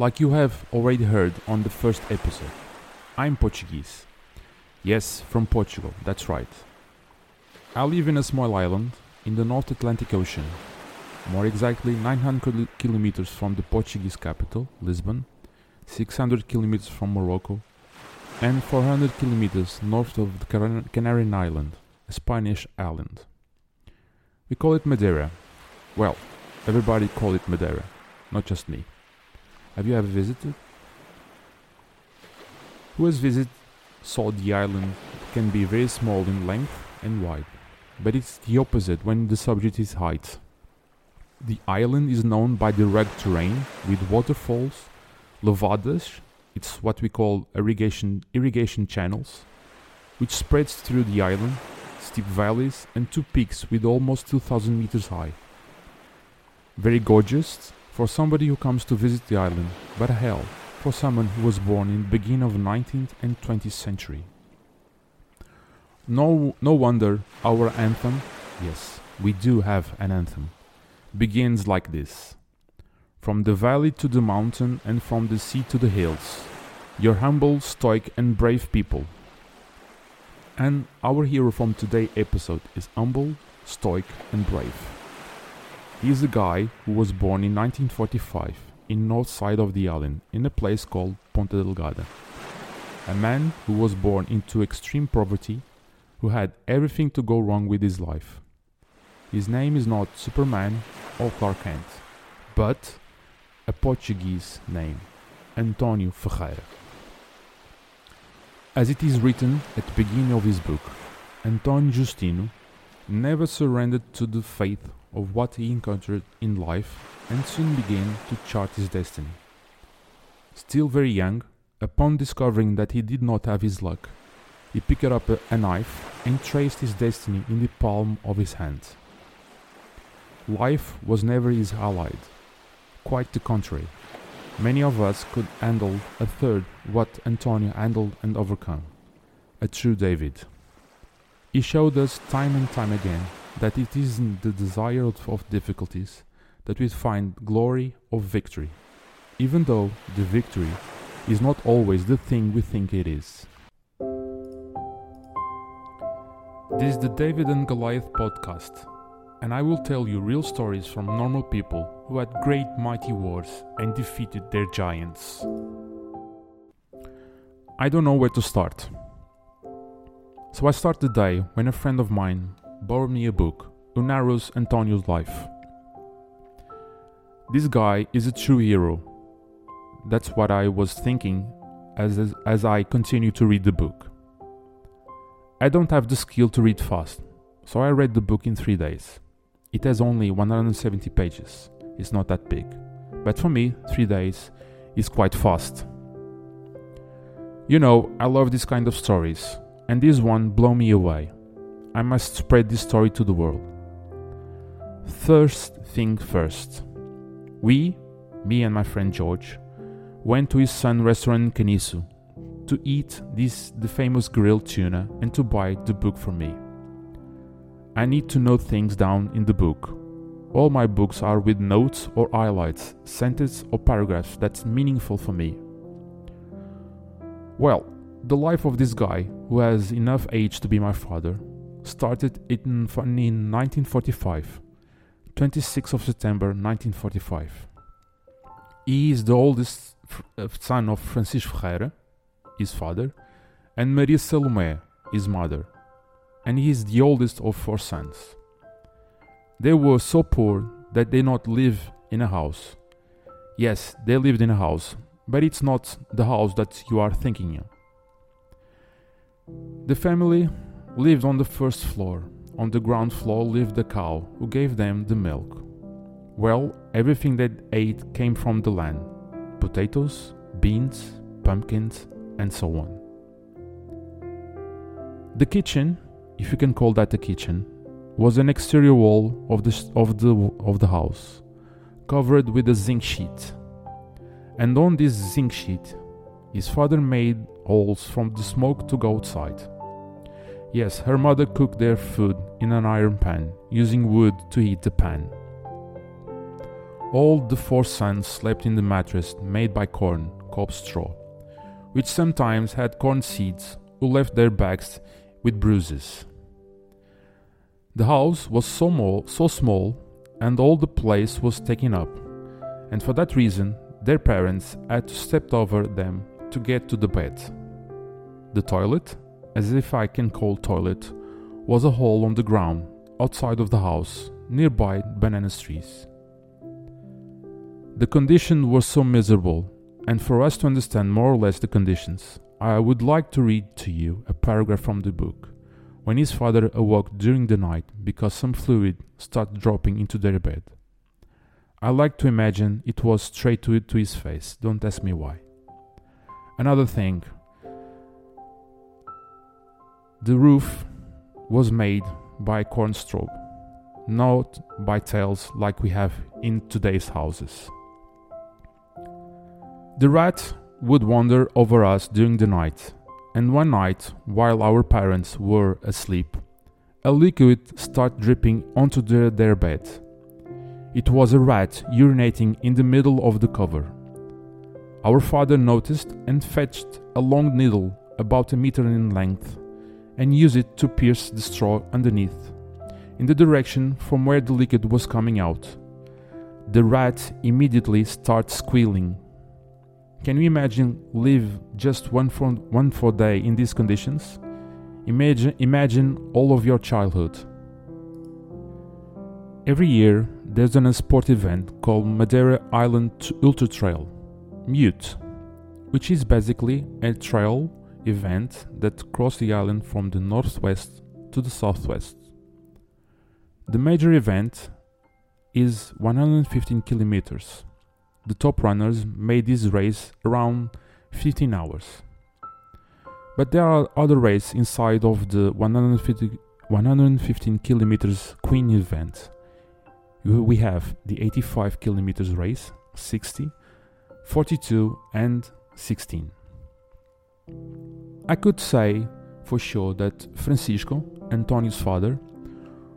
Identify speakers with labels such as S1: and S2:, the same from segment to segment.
S1: like you have already heard on the first episode. I'm Portuguese. Yes, from Portugal, that's right. I live in a small island in the North Atlantic Ocean, more exactly 900 kilometers from the Portuguese capital, Lisbon, 600 kilometers from Morocco, and 400 kilometers north of the Canary Island, a Spanish island. We call it Madeira. Well, everybody call it Madeira, not just me. Have you ever visited? Who has visited saw the island can be very small in length and wide, but it's the opposite when the subject is height. The island is known by the rugged terrain with waterfalls, levadas, it's what we call irrigation irrigation channels, which spreads through the island, steep valleys and two peaks with almost 2000 meters high. Very gorgeous for somebody who comes to visit the island, but hell for someone who was born in the beginning of the 19th and 20th century. No, no wonder our anthem, yes, we do have an anthem, begins like this. From the valley to the mountain and from the sea to the hills, your humble, stoic and brave people. And our hero from today's episode is humble, stoic and brave. He is a guy who was born in 1945 in north side of the island in a place called Ponta Delgada. A man who was born into extreme poverty, who had everything to go wrong with his life. His name is not Superman or Clark Kent, but a Portuguese name, Antonio Ferreira. As it is written at the beginning of his book, Antonio Justino never surrendered to the fate of what he encountered in life and soon began to chart his destiny. Still very young, upon discovering that he did not have his luck, he picked up a, a knife and traced his destiny in the palm of his hand. Life was never his ally, quite the contrary. Many of us could handle a third what Antonio handled and overcome. A true David. He showed us time and time again that it isn't the desire of, difficulties that we find glory or victory, even though the victory is not always the thing we think it is. This is the David and Goliath podcast, and I will tell you real stories from normal people who had great mighty wars and defeated their giants. I don't know where to start. So I start the day when a friend of mine borrowed me a book who narrows Antonio's life. This guy is a true hero. That's what I was thinking as, as, as I continue to read the book. I don't have the skill to read fast, so I read the book in three days. It has only 170 pages, it's not that big. But for me, three days is quite fast. You know, I love this kind of stories, and this one blow me away. I must spread this story to the world. First thing first. We, me and my friend George, went to his son restaurant in Caniço to eat this the famous grilled tuna and to buy the book for me. I need to note things down in the book. All my books are with notes or highlights, sentences or paragraphs that's meaningful for me. Well, the life of this guy, who has enough age to be my father, started in, in 1945, 26th of September 1945. He is the oldest uh, son of Francisco Ferreira, his father, and Maria Salomé, his mother, and he is the oldest of four sons. They were so poor that they not live in a house. Yes, they lived in a house, but it's not the house that you are thinking of. The family lived on the first floor. On the ground floor lived the cow who gave them the milk. Well, everything they ate came from the land potatoes, beans, pumpkins, and so on. The kitchen, if you can call that a kitchen, was an exterior wall of the, of the, of the house, covered with a zinc sheet. And on this zinc sheet, his father made holes from the smoke to go outside. Yes, her mother cooked their food in an iron pan, using wood to heat the pan. all the four sons slept in the mattress made by corn, cob straw, which sometimes had corn seeds, who left their backs with bruises. The house was so small, so small, and all the place was taken up, and for that reason, their parents had to step over them to get to the bed. The toilet, as if I can call toilet, was a hole on the ground outside of the house, nearby banana trees. The conditions were so miserable, and for us to understand more or less the conditions, I would like to read to you a paragraph from the book. When his father awoke during the night because some fluid started dropping into their bed. I like to imagine it was straight to his face, don't ask me why. Another thing the roof was made by corn straw, not by tiles like we have in today's houses. The rat would wander over us during the night, and one night, while our parents were asleep, a liquid started dripping onto their, their bed. It was a rat urinating in the middle of the cover. Our father noticed and fetched a long needle about a meter in length and used it to pierce the straw underneath, in the direction from where the liquid was coming out. The rat immediately started squealing can you imagine live just one for one for day in these conditions? Imagine imagine all of your childhood. Every year there's an sport event called Madeira Island Ultra Trail, MUTE, which is basically a trail event that crosses the island from the northwest to the southwest. The major event is 115 kilometers the top runners made this race around 15 hours. But there are other races inside of the 150, 115 kilometers Queen event. We have the 85 kilometers race, 60, 42, and 16. I could say for sure that Francisco, Antonio's father,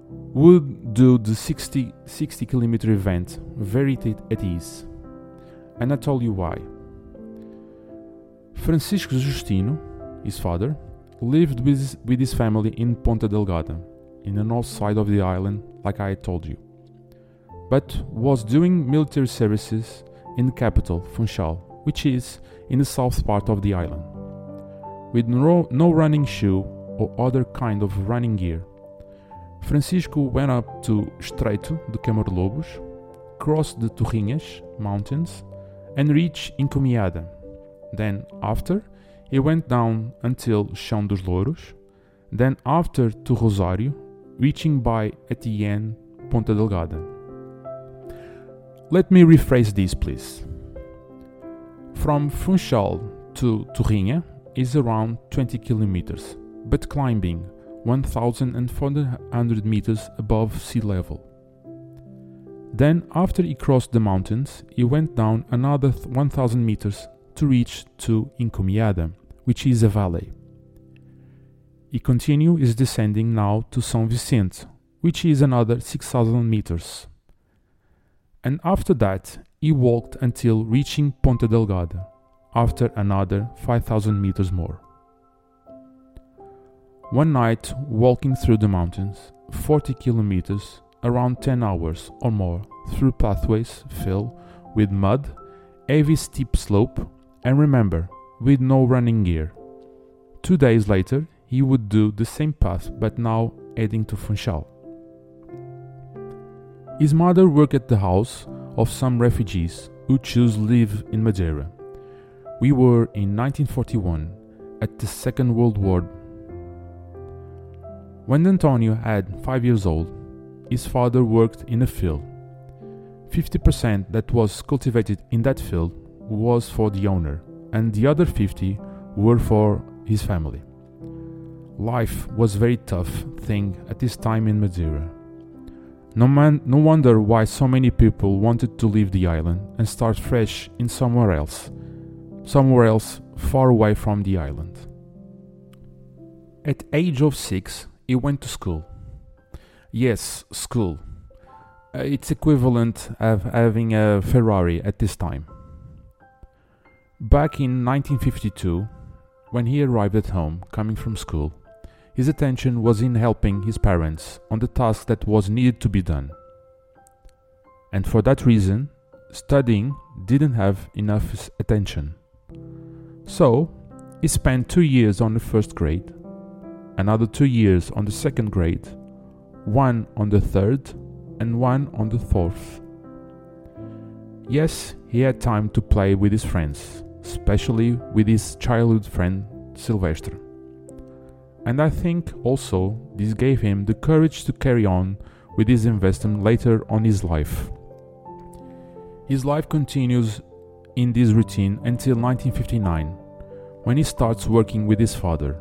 S1: would do the 60, 60 kilometer event very at ease and I tell you why. Francisco Justino, his father, lived with with his family in Ponta Delgada, in the north side of the island, like I told you, but was doing military services in the capital, Funchal, which is in the south part of the island. With no, no running shoe or other kind of running gear, Francisco went up to Estreito de Câmara de Lobos, crossed the Torrinhas mountains, and reached Encumeada. Then, after, he went down until Chão dos Louros, then after to Rosário, reaching by at the end Ponta Delgada. Let me rephrase this, please. From Funchal to Torrinha is around 20 kilometers, but climbing 1,400 meters above sea level. Then, after he crossed the mountains, he went down another 1000 meters to reach to Encumeada, which is a valley. He continued his descending now to São Vicente, which is another 6000 meters. And after that, he walked until reaching Ponta Delgada, after another 5000 meters more. One night, walking through the mountains, 40 kilometers, around 10 hours or more through pathways filled with mud, heavy steep slope, and remember, with no running gear. Two days later, he would do the same path but now heading to Funchal. His mother worked at the house of some refugees who chose to live in Madeira. We were in 1941 at the Second World War. When Antonio had 5 years old, his father worked in a field. 50% that was cultivated in that field was for the owner, and the other 50 were for his family. Life was very tough thing at this time in Madeira. No, man, no wonder why so many people wanted to leave the island and start fresh in somewhere else, somewhere else far away from the island. At age of 6, he went to school Yes, school. uh, it's equivalent of having a Ferrari at this time. Back in 1952, when he arrived at home coming from school, his attention was in helping his parents on the task that was needed to be done. And for that reason, studying didn't have enough attention. So, he spent two years on the first grade, another two years on the second grade, one on the third, and one on the fourth. Yes, he had time to play with his friends, especially with his childhood friend Sylvester. And I think also this gave him the courage to carry on with his investment later on his life. His life continues in this routine until 1959, when he starts working with his father.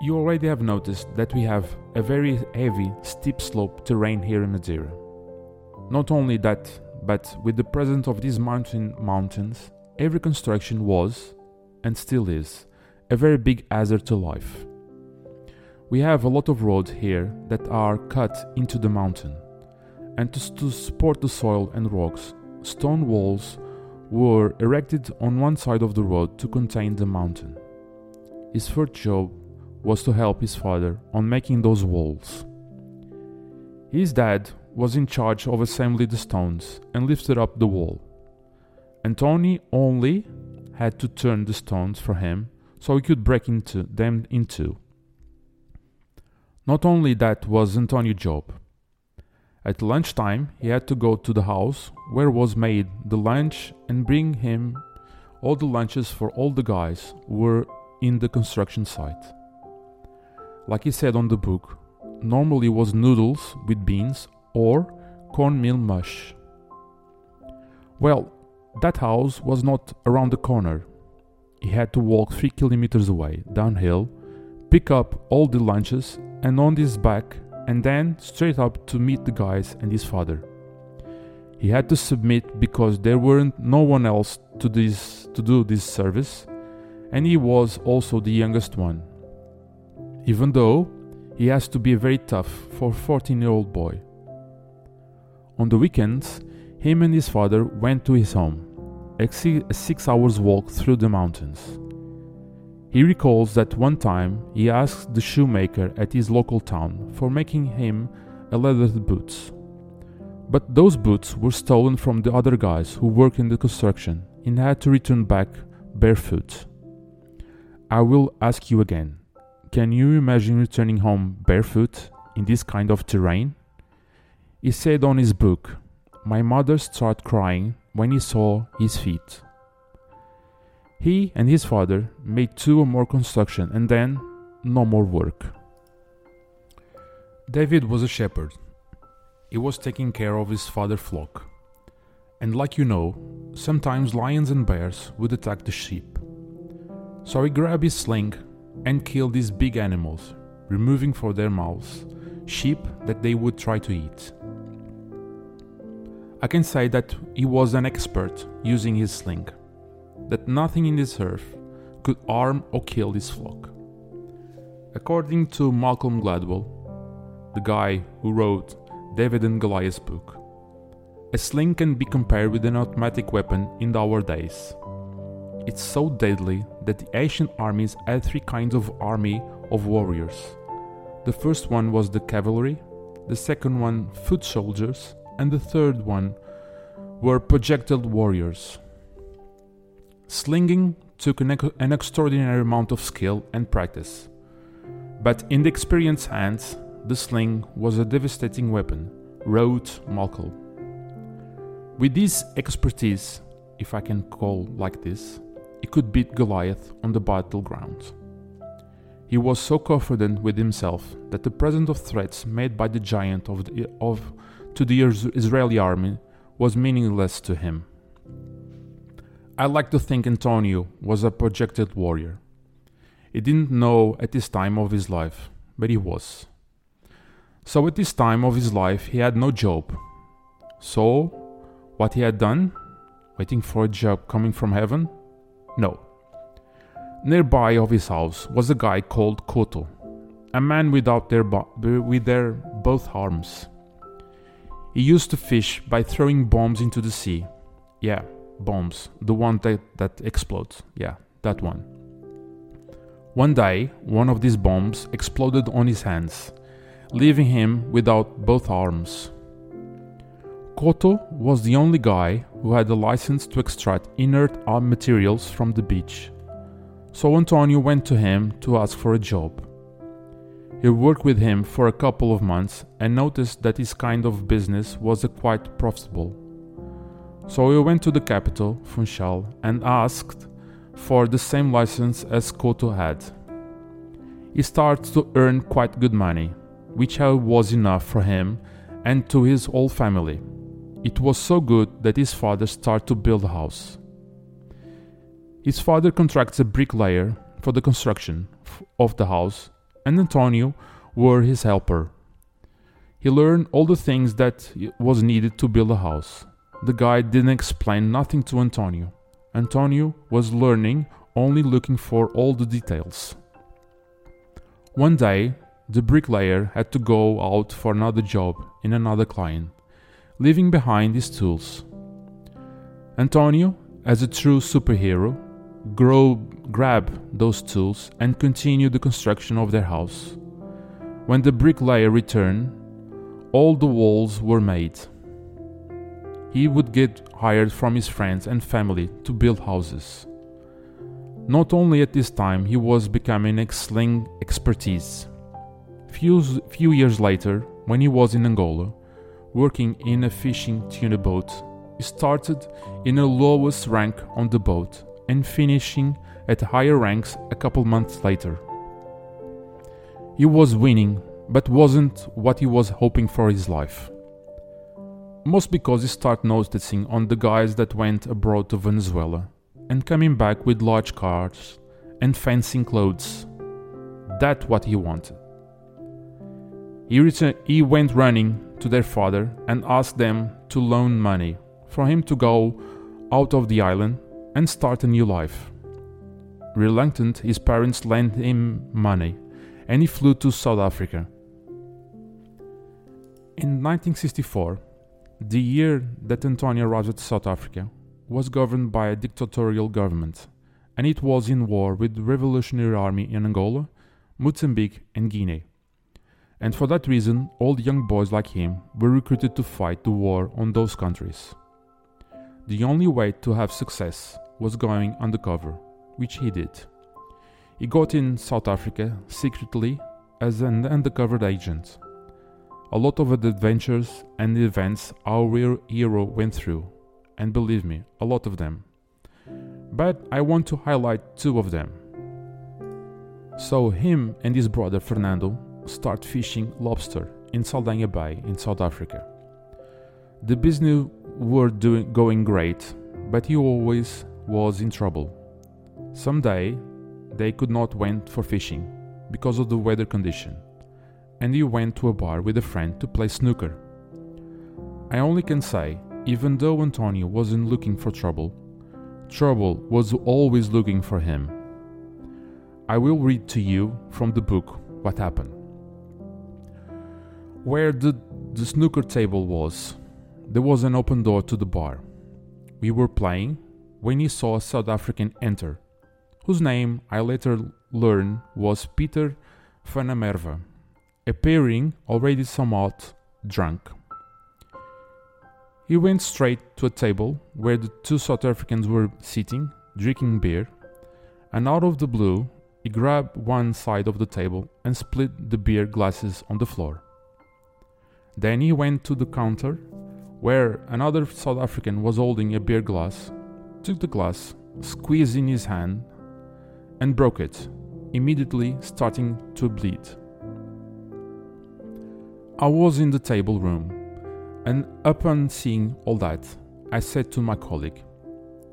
S1: You already have noticed that we have a very heavy, steep slope terrain here in Madeira. Not only that, but with the presence of these mountain mountains, every construction was, and still is, a very big hazard to life. We have a lot of roads here that are cut into the mountain, and to, to support the soil and rocks, stone walls were erected on one side of the road to contain the mountain. His first job was to help his father on making those walls. His dad was in charge of assembling the stones and lifted up the wall. Antoni only had to turn the stones for him so he could break into them in two. Not only that was Antonio's job. At lunchtime, he had to go to the house where was made the lunch and bring him all the lunches for all the guys who were in the construction site. Like he said on the book, normally was noodles with beans or cornmeal mush. Well, that house was not around the corner. He had to walk three kilometers away, downhill, pick up all the lunches, and on his back, and then straight up to meet the guys and his father. He had to submit because there weren't no one else to this to do this service, and he was also the youngest one. Even though he has to be very tough for a 14 year old boy. On the weekends, him and his father went to his home, a six hours walk through the mountains. He recalls that one time he asked the shoemaker at his local town for making him a leather boots. But those boots were stolen from the other guys who worked in the construction and had to return back barefoot. I will ask you again can you imagine returning home barefoot in this kind of terrain? He said on his book, My mother started crying when he saw his feet. He and his father made two or more construction and then no more work. David was a shepherd. He was taking care of his father's flock. And like you know, sometimes lions and bears would attack the sheep. So he grabbed his sling and killed these big animals, removing from their mouths sheep that they would try to eat. I can say that he was an expert using his sling, that nothing in this earth could harm or kill this flock. According to Malcolm Gladwell, the guy who wrote David and Goliath's book, a sling can be compared with an automatic weapon in our days. It's so deadly that the ancient armies had three kinds of army of warriors. The first one was the cavalry, the second one foot soldiers, and the third one were projectile warriors. Slinging took an, extraordinary amount of skill and practice, but in the experienced hands, the sling was a devastating weapon, wrote Malcolm. With this expertise, if I can call like this, he could beat Goliath on the battleground. He was so confident with himself that the present of threats made by the giant of, the, of to the Israeli army was meaningless to him. I like to think Antonio was a projected warrior. He didn't know at this time of his life, but he was. So at this time of his life he had no job. So what he had done, waiting for a job coming from heaven, no. Nearby of his house was a guy called Koto, a man without their bo- with their both arms. He used to fish by throwing bombs into the sea. Yeah, bombs. The one that, that explodes. Yeah, that one. One day, one of these bombs exploded on his hands, leaving him without both arms. Koto was the only guy who had a license to extract inert arm materials from the beach. So Antonio went to him to ask for a job. He worked with him for a couple of months and noticed that his kind of business was quite profitable. So he went to the capital, Funchal, and asked for the same license as Koto had. He started to earn quite good money, which was enough for him and to his whole family. It was so good that his father started to build a house. His father contracts a bricklayer for the construction of the house and Antonio were his helper. He learned all the things that was needed to build a house. The guy didn't explain nothing to Antonio. Antonio was learning, only looking for all the details. One day, the bricklayer had to go out for another job in another client, leaving behind his tools. Antonio, as a true superhero, grow, those tools and continue the construction of their house. When the bricklayer returned, all the walls were made. He would get hired from his friends and family to build houses. Not only at this time he was becoming excellent expertise. Few, few years later, when he was in Angola, working in a fishing tuna boat, he started in the lowest rank on the boat and finishing at higher ranks a couple months later. He was winning, but wasn't what he was hoping for his life. Most because he started noticing on the guys that went abroad to Venezuela and coming back with large cars and fancy clothes. That's what he wanted. He, he went running to their father and asked them to loan money for him to go out of the island and start a new life. Reluctant, his parents lent him money and he flew to South Africa. In 1964, the year that Antonio arrived at South Africa was governed by a dictatorial government, and it was in war with the Revolutionary Army in Angola, Mozambique, and Guinea. And for that reason, all the young boys like him were recruited to fight the war on those countries. The only way to have success was going undercover, which he did. He got in South Africa secretly as an undercover agent. A lot of the adventures and events our real hero went through, and believe me, a lot of them. But I want to highlight two of them. So, him and his brother Fernando start fishing lobster in Saldanha Bay in South Africa. The business were doing going great, but he always was in trouble. Someday they could not went for fishing because of the weather condition, and he went to a bar with a friend to play snooker. I only can say, even though Antonio wasn't looking for trouble, trouble was always looking for him. I will read to you from the book what happened. Where the, the snooker table was, there was an open door to the bar. We were playing when he saw a South African enter, whose name I later learned was Peter Merwe, appearing already somewhat drunk. He went straight to a table where the two South Africans were sitting, drinking beer, and out of the blue, he grabbed one side of the table and split the beer glasses on the floor. Then he went to the counter where another South African was holding a beer glass, took the glass, squeezed in his hand, and broke it, immediately starting to bleed. I was in the table room, and upon seeing all that, I said to my colleague,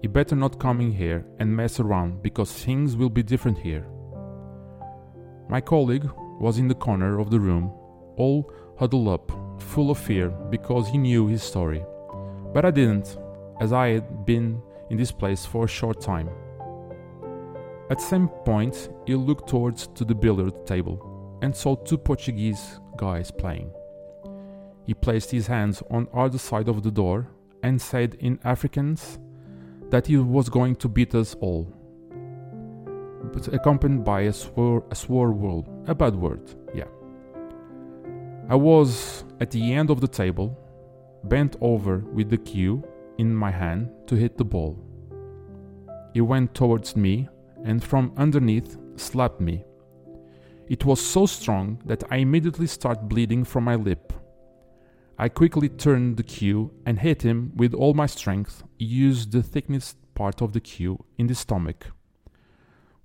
S1: You better not come in here and mess around because things will be different here. My colleague was in the corner of the room, all huddled up full of fear because he knew his story. But I didn't, as I had been in this place for a short time. At some point, he looked towards to the billiard table and saw two Portuguese guys playing. He placed his hands on either side of the door and said in Afrikaans that he was going to beat us all, but accompanied by a swear, a swear word, a bad word, yeah. I was at the end of the table, bent over with the cue in my hand to hit the ball. He went towards me and from underneath slapped me. It was so strong that I immediately started bleeding from my lip. I quickly turned the cue and hit him with all my strength, used the thickest part of the cue in the stomach.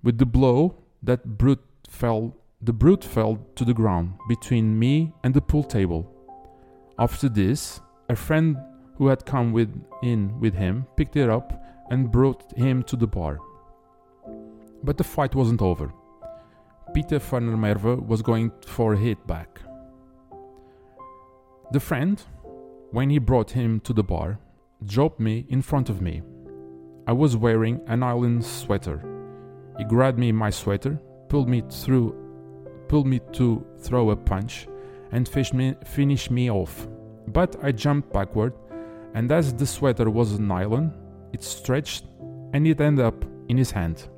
S1: With the blow, that brute fell the brute fell to the ground between me and the pool table. After this, a friend who had come with, in with him picked it up and brought him to the bar. But the fight wasn't over. Peter van der Merwe was going for a hit back. The friend, when he brought him to the bar, dropped me in front of me. I was wearing an island sweater. He grabbed me my sweater, pulled me through pulled me to throw a punch and fish me, finish me off. But I jumped backward, and as the sweater was nylon, it stretched and it ended up in his hand.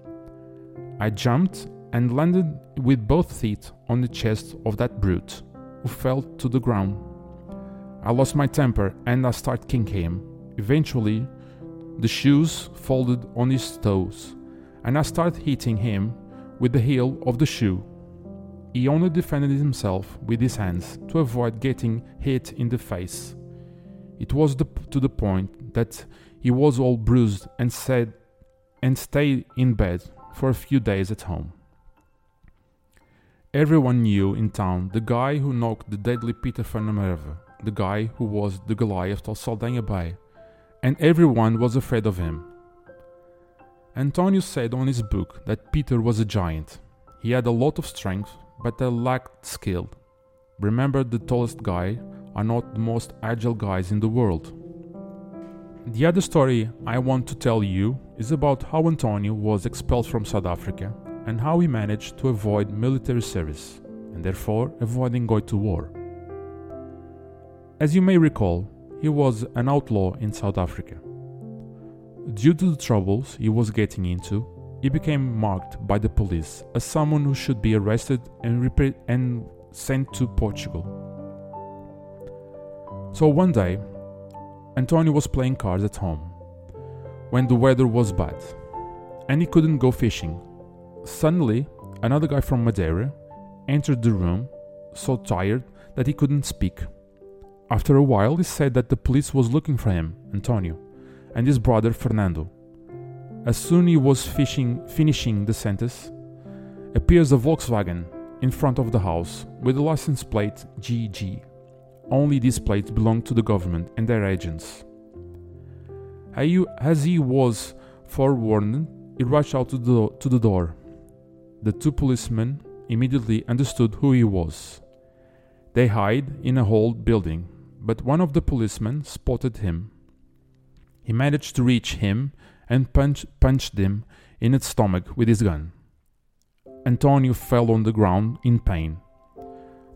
S1: I jumped and landed with both feet on the chest of that brute, who fell to the ground. I lost my temper and I started kicking him. Eventually, the shoes folded on his toes, and I started hitting him with the heel of the shoe. He only defended himself with his hands to avoid getting hit in the face. It was the, to the point that he was all bruised and said and stayed in bed for a few days at home. Everyone knew in town the guy who knocked the deadly Peter van Merwe, the guy who was the Goliath of Saldanha Bay, and everyone was afraid of him. Antonio said on his book that Peter was a giant. He had a lot of strength, but lacked skill. Remember, the tallest guy are not the most agile guys in the world. The other story I want to tell you is about how Antonio was expelled from South Africa and how he managed to avoid military service and therefore avoiding going to war. As you may recall, he was an outlaw in South Africa. Due to the troubles he was getting into, he became marked by the police as someone who should be arrested and, rep- and sent to Portugal. So one day, Antonio was playing cards at home when the weather was bad and he couldn't go fishing. Suddenly, another guy from Madeira entered the room, so tired that he couldn't speak. After a while, he said that the police was looking for him, Antonio, and his brother Fernando. As soon he was fishing, finishing the sentence, appears a Volkswagen in front of the house with the license plate GG. Only these plates belong to the government and their agents. As he was forewarned, he rushed out to the, to the door. The two policemen immediately understood who he was. They hid in a old building, but one of the policemen spotted him. He managed to reach him and punch, punched him in its stomach with his gun. Antonio fell on the ground in pain.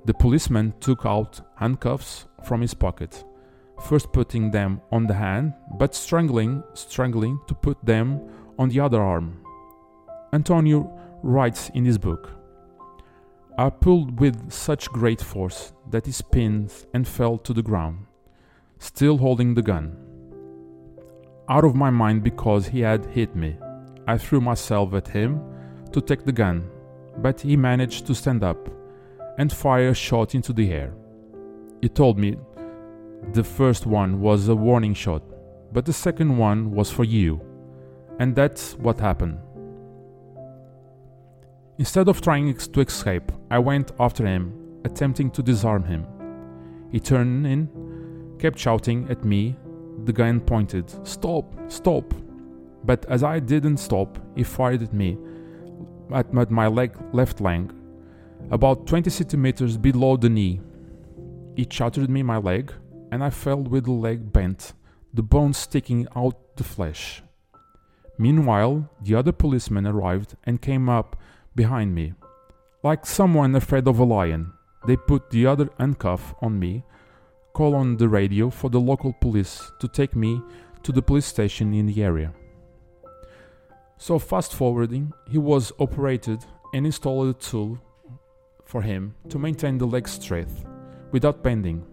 S1: The policeman took out handcuffs from his pocket, first putting them on the hand, but strangling, strangling to put them on the other arm. Antonio writes in his book I pulled with such great force that he spins and fell to the ground, still holding the gun out of my mind because he had hit me. I threw myself at him to take the gun, but he managed to stand up and fire a shot into the air. He told me the first one was a warning shot, but the second one was for you. And that's what happened. Instead of trying to escape, I went after him, attempting to disarm him. He turned in, kept shouting at me the gun pointed, Stop, stop. But as I didn't stop, he fired at me, at my leg, left leg, about 20 centimeters below the knee. It shattered me my leg, and I fell with the leg bent, the bone sticking out the flesh. Meanwhile, the other policemen arrived and came up behind me. Like someone afraid of a lion, they put the other handcuff on me, call on the radio for the local police to take me to the police station in the area. So, fast forwarding, he was operated and installed a tool for him to maintain the leg strength without bending.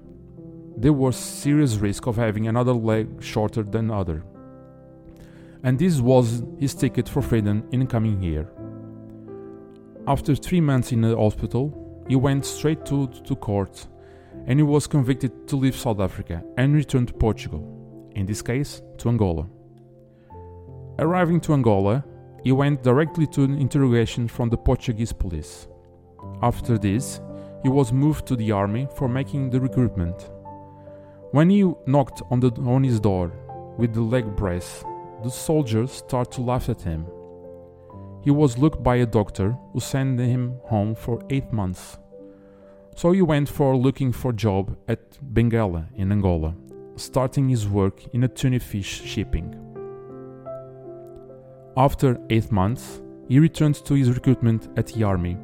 S1: There was serious risk of having another leg shorter than other. And this was his ticket for freedom in coming here. After three months in the hospital, he went straight to, to court and he was convicted to leave South Africa and return to Portugal, in this case, to Angola. Arriving to Angola, he went directly to an interrogation from the Portuguese police. After this, he was moved to the army for making the recruitment. When he knocked on, the, on his door with the leg brace, the soldiers started to laugh at him. He was looked by a doctor who sent him home for eight months. So he went for looking for job at Benguela in Angola, starting his work in a tuna fish shipping. After eight months, he returned to his recruitment at the army.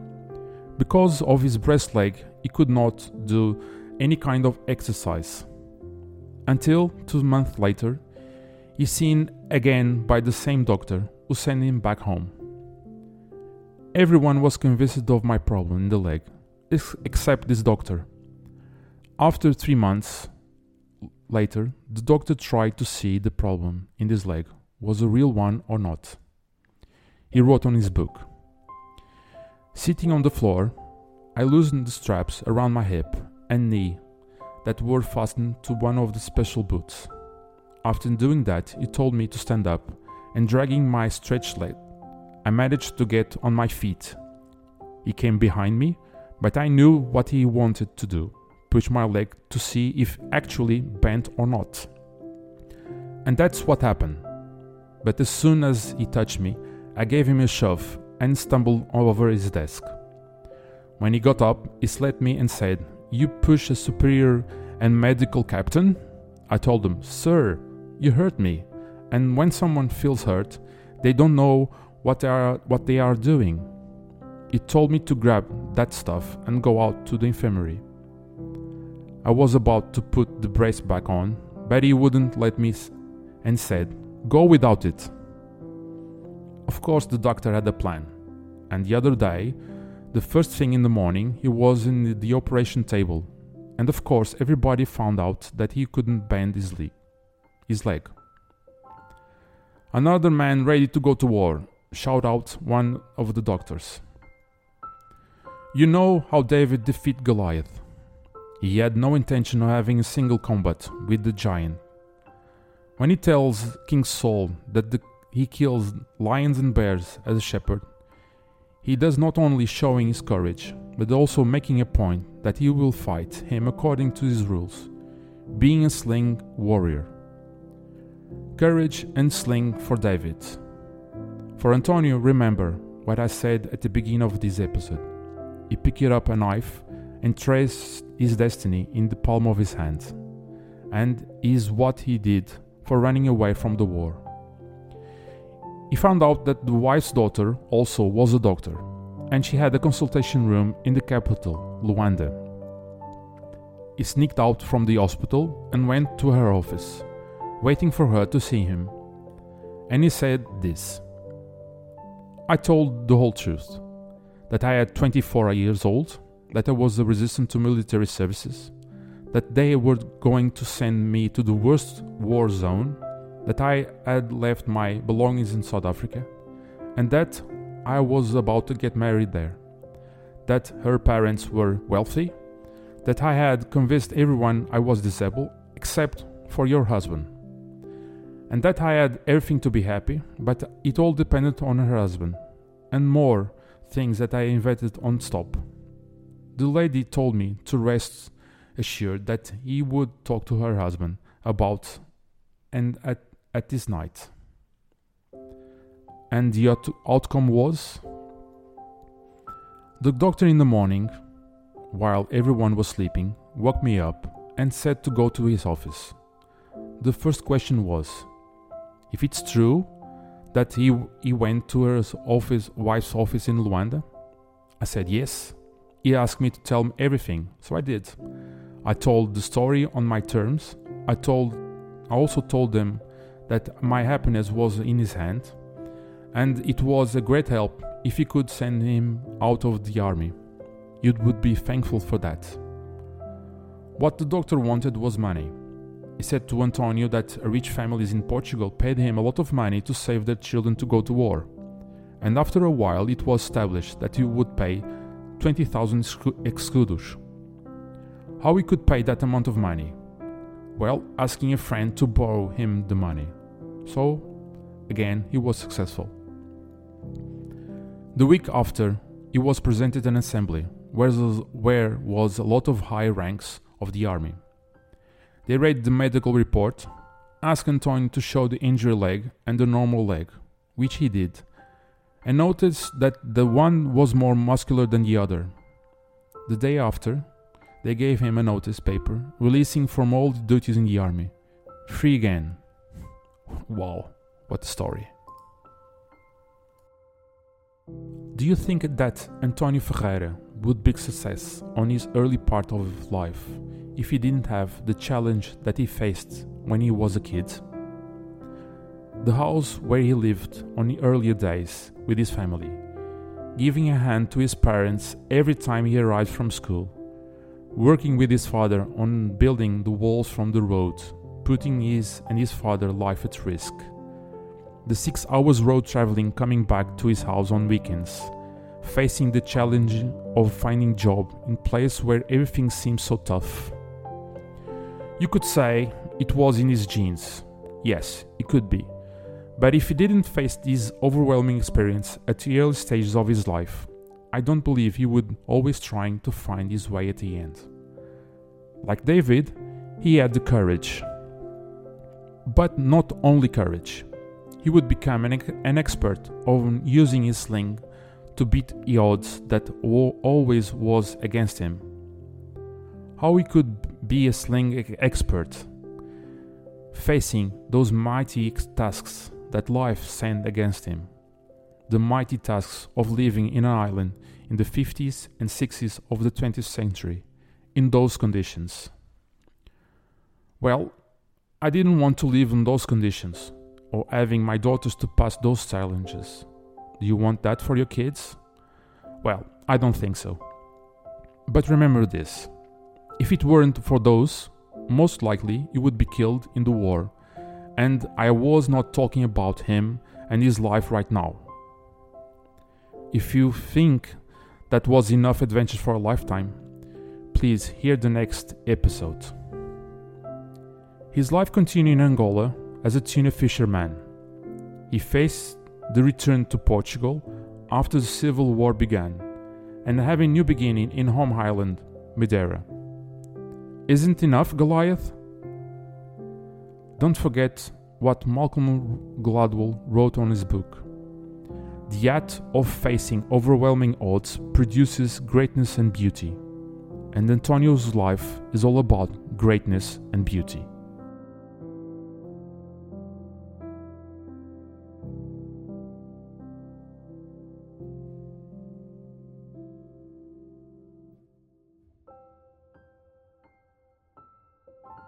S1: Because of his breast leg, he could not do any kind of exercise. Until two months later, he's seen again by the same doctor who sent him back home. Everyone was convinced of my problem in the leg, except this doctor. After three months later, the doctor tried to see the problem in this leg was a real one or not. He wrote on his book Sitting on the floor, I loosened the straps around my hip and knee that were fastened to one of the special boots. After doing that, he told me to stand up, and dragging my stretched leg, I managed to get on my feet. He came behind me, but I knew what he wanted to do push my leg to see if actually bent or not. And that's what happened. But as soon as he touched me, I gave him a shove and stumbled all over his desk. When he got up, he slapped me and said, You push a superior and medical captain? I told him, Sir, you hurt me. And when someone feels hurt, they don't know what they are, what they are doing. He told me to grab that stuff and go out to the infirmary. I was about to put the brace back on, but he wouldn't let me and said, Go without it. Of course, the doctor had a plan, and the other day, the first thing in the morning, he was in the, operation table, and of course, everybody found out that he couldn't bend his leg. His leg. Another man ready to go to war, shout out one of the doctors. You know how David defeated Goliath. He had no intention of having a single combat with the giant. When he tells King Saul that the, he kills lions and bears as a shepherd, he does not only showing his courage, but also making a point that he will fight him according to his rules, being a sling warrior. Courage and sling for David. For Antonio, remember what I said at the beginning of this episode. He picked up a knife and traced his destiny in the palm of his hand, and is what he did for running away from the war. He found out that the wife's daughter also was a doctor, and she had a consultation room in the capital, Luanda. He sneaked out from the hospital and went to her office, waiting for her to see him. And he said this I told the whole truth that I had 24 years old, that I was resistant to military services, that they were going to send me to the worst war zone, that I had left my belongings in South Africa, and that I was about to get married there, that her parents were wealthy, that I had convinced everyone I was disabled except for your husband, and that I had everything to be happy, but it all depended on her husband, and more things that I invented on stop. The lady told me to rest assured that he would talk to her husband about and at, at this night. And the out- outcome was the doctor in the morning, while everyone was sleeping, woke me up and said to go to his office. The first question was if it's true that he, he went to her office, wife's office in Luanda? I said yes. He asked me to tell him everything, so I did. I told the story on my terms. I told I also told them that my happiness was in his hand and it was a great help if he could send him out of the army. You would be thankful for that. What the doctor wanted was money. He said to Antonio that rich families in Portugal paid him a lot of money to save their children to go to war. And after a while, it was established that he would pay 20,000 escudos. How he could pay that amount of money? Well, asking a friend to borrow him the money. So, again, he was successful. The week after, he was presented an assembly where, was a lot of high ranks of the army. They read the medical report, asked Antonio to show the injured leg and the normal leg, which he did, and noticed that the one was more muscular than the other. The day after, they gave him a notice paper releasing from all the duties in the army. Free again. Wow, what a story. Do you think that Antonio Ferreira would be success on his early part of life if he didn't have the challenge that he faced when he was a kid? The house where he lived on the earlier days with his family, giving a hand to his parents every time he arrived from school, working with his father on building the walls from the road, putting his and his father's life at risk the six hours road traveling coming back to his house on weekends, facing the challenge of finding job in place where everything seems so tough. You could say it was in his genes. Yes, it could be. But if he didn't face this overwhelming experience at the early stages of his life, I don't believe he would always trying to find his way at the end. Like David, he had the courage. But not only courage he would become an, an expert on using his sling to beat the odds that always was against him. How he could be a sling expert, facing those mighty tasks that life sent against him. The mighty tasks of living in an island in the 50s and 60s of the 20th century, in those conditions. Well, I didn't want to live in those conditions or having my daughters to pass those challenges. Do you want that for your kids? Well, I don't think so. But remember this if it weren't for those, most likely you would be killed in the war, and I was not talking about him and his life right now. If you think that was enough adventure for a lifetime, please hear the next episode. His life continued in Angola as a tuna fisherman. He faced the return to Portugal after the Civil War began and have a new beginning in home island, Madeira. Isn't enough, Goliath? Don't forget what Malcolm Gladwell wrote on his book. The act of facing overwhelming odds produces greatness and beauty, and Antonio's life is all about greatness and beauty.